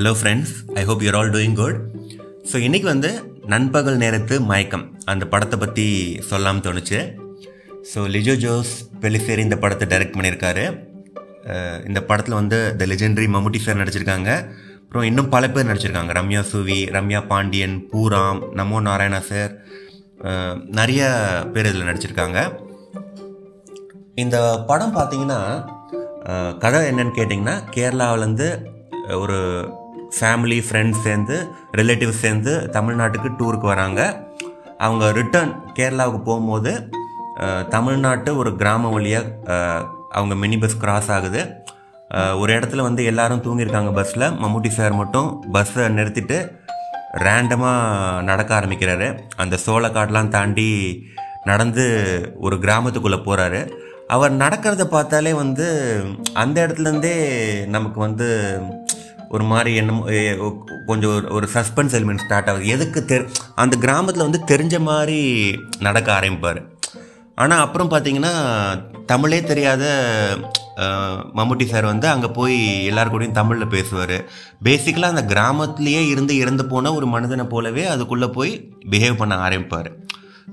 Hello friends I hope your all doing good so இன்றைக்கி வந்து நண்பகல் நேரத்து மயக்கம். அந்த படத்தை பற்றி சொல்லாமல் தோணுச்சு. ஸோ லிஜோ ஜோஸ் பெலிசேரி இந்த படத்தை டைரக்ட் பண்ணியிருக்காரு. இந்த படத்தில் வந்து த லெஜெண்டரி மம்முட்டி சார் நடிச்சிருக்காங்க. அப்புறம் இன்னும் பல பேர் நடிச்சிருக்காங்க. ரம்யா சுவி ரம்யா பாண்டியன் பூராம் நமோ நாராயணா சார் நிறைய பேர் இதில் நடிச்சிருக்காங்க. இந்த படம் பார்த்தீங்கன்னா கதை என்னன்னு கேட்டிங்கன்னா கேரளாவிலேருந்து ஒரு ஃபேமிலி ஃப்ரெண்ட்ஸ் சேர்ந்து ரிலேட்டிவ்ஸ் சேர்ந்து தமிழ்நாட்டுக்கு டூருக்கு வராங்க. அவங்க ரிட்டர்ன் கேரளாவுக்கு போகும்போது தமிழ்நாட்டு ஒரு கிராம வழியாக அவங்க மினி பஸ் கிராஸ் ஆகுது. ஒரு இடத்துல வந்து எல்லாரும் தூங்கியிருக்காங்க பஸ்ஸில் மம்முட்டி சார் மட்டும் பஸ்ஸை நிறுத்திட்டு ரேண்டமாக நடக்க ஆரம்பிக்கிறாரு. அந்த சோளக்காடெலாம் தாண்டி நடந்து ஒரு கிராமத்துக்குள்ளே போகிறாரு அவர் நடக்கிறத பார்த்தாலே வந்து அந்த இடத்துலேருந்தே நமக்கு வந்து ஒரு மாதிரி என்னமோ கொஞ்சம் ஒரு- ஒரு சஸ்பென்ஸ் எலிமெண்ட் ஸ்டார்ட் ஆகுது. எதுக்கு தெ அந்த கிராமத்தில் வந்து தெரிஞ்ச மாதிரி நடக்க ஆரம்பிப்பார். ஆனால் அப்புறம் பார்த்தீங்கன்னா தமிழே தெரியாத மம்முட்டி சார் வந்து அங்கே போய் எல்லார் கூடயும் தமிழில் பேசுவார். பேசிக்கலாக அந்த கிராமத்துலேயே இருந்து இறந்து போன ஒரு மனிதனை போலவே அதுக்குள்ளே போய் பிஹேவ் பண்ண ஆரம்பிப்பார்.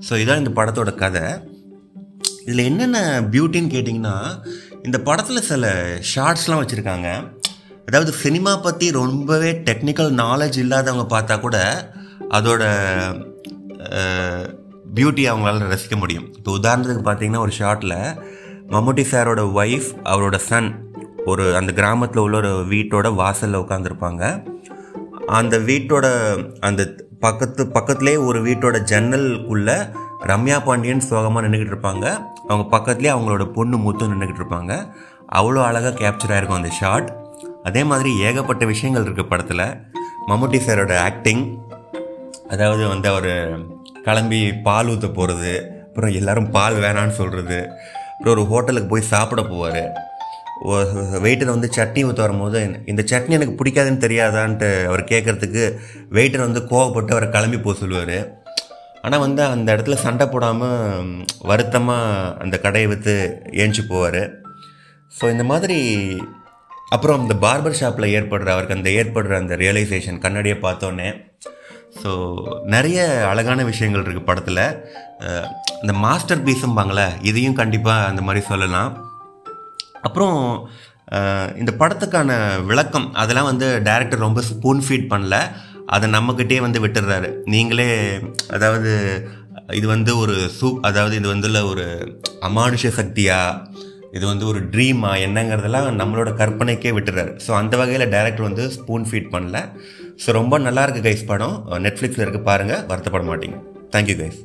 ஸோ இதான் இந்த படத்தோட கதை. இதில் என்னென்ன பியூட்டின்னு கேட்டிங்கன்னா இந்த படத்தில் சில ஷார்ட்ஸ்லாம் வச்சுருக்காங்க. அதாவது சினிமா பற்றி ரொம்பவே டெக்னிக்கல் நாலேஜ் இல்லாதவங்க பார்த்தா கூட அதோட பியூட்டி அவங்களால ரசிக்க முடியும். இப்போ உதாரணத்துக்கு பார்த்தீங்கன்னா ஒரு ஷார்ட்டில் மம்முட்டி சாரோட ஒய்ஃப் அவரோட சன் ஒரு அந்த கிராமத்தில் உள்ள ஒரு வீட்டோட வாசலில் உட்காந்துருப்பாங்க அந்த வீட்டோட அந்த பக்கத்து பக்கத்துலேயே ஒரு வீட்டோட ஜன்னலுக்குள்ளே ரம்யா பாண்டியன் சோகமாக நின்றுக்கிட்டு இருப்பாங்க. அவங்க பக்கத்துலேயே அவங்களோட பொண்ணு முத்து நின்றுக்கிட்டு இருப்பாங்க. அவ்வளோ அழகாக கேப்சர் ஆகிருக்கும் அந்த ஷாட் அதே மாதிரி ஏகப்பட்ட விஷயங்கள் இருக்குது படத்தில். மம்முட்டி சாரோட ஆக்டிங் அதாவது வந்து அவர் கிளம்பி பால் ஊற்ற போகிறது அப்புறம் எல்லாரும் பால் வேணான்னு சொல்கிறது அப்புறம் ஒரு ஹோட்டலுக்கு போய் சாப்பிட போவார். வெயிட்டர் வந்து சட்னி ஊற்ற வரும்போது இந்த சட்னி எனக்கு பிடிக்காதுன்னு தெரியாதான்ட்டு அவர் கேட்குறதுக்கு வெயிட்டர் வந்து கோவப்பட்டு அவரை கிளம்பி போக சொல்லுவார். ஆனால் வந்து அந்த இடத்துல சண்டை போடாமல் வருத்தமாக அந்த கடையை விற்று ஏஞ்சி போவார். ஸோ இந்த மாதிரி அப்புறம் இந்த பார்பர் ஷாப்பில் ஏற்படுற அவருக்கு அந்த ஏற்படுற அந்த ரியலைசேஷன் கண்ணாடியை பார்த்தோன்னே ஸோ நிறைய அழகான விஷயங்கள் இருக்குது படத்தில். இந்த மாஸ்டர் பீஸும்பாங்களே இதையும் கண்டிப்பாக அந்த மாதிரி சொல்லலாம். அப்புறம் இந்த படத்துக்கான விளக்கம் அதெல்லாம் வந்து டேரக்டர் ரொம்ப ஸ்பூன் ஃபீட் பண்ணல. அதை நம்மக்கிட்டே வந்து விட்டுடுறாரு. நீங்களே அதாவது இது வந்து ஒரு சூப் அதாவது இது வந்துள்ள ஒரு அமானுஷ சக்தியாக இது வந்து ஒரு ட்ரீமா என்னங்கிறதெல்லாம் நம்மளோட கற்பனைக்கே விட்டுறாரு. ஸோ அந்த வகையில் டைரக்டர் வந்து ஸ்பூன் ஃபீட் பண்ணல. ஸோ ரொம்ப நல்லா இருக்கு கைஸ் படம். நெட்ஃப்ளிக்ஸில் இருக்குது பாருங்கள் வருத்தப்பட மாட்டீங்க. Thank you guys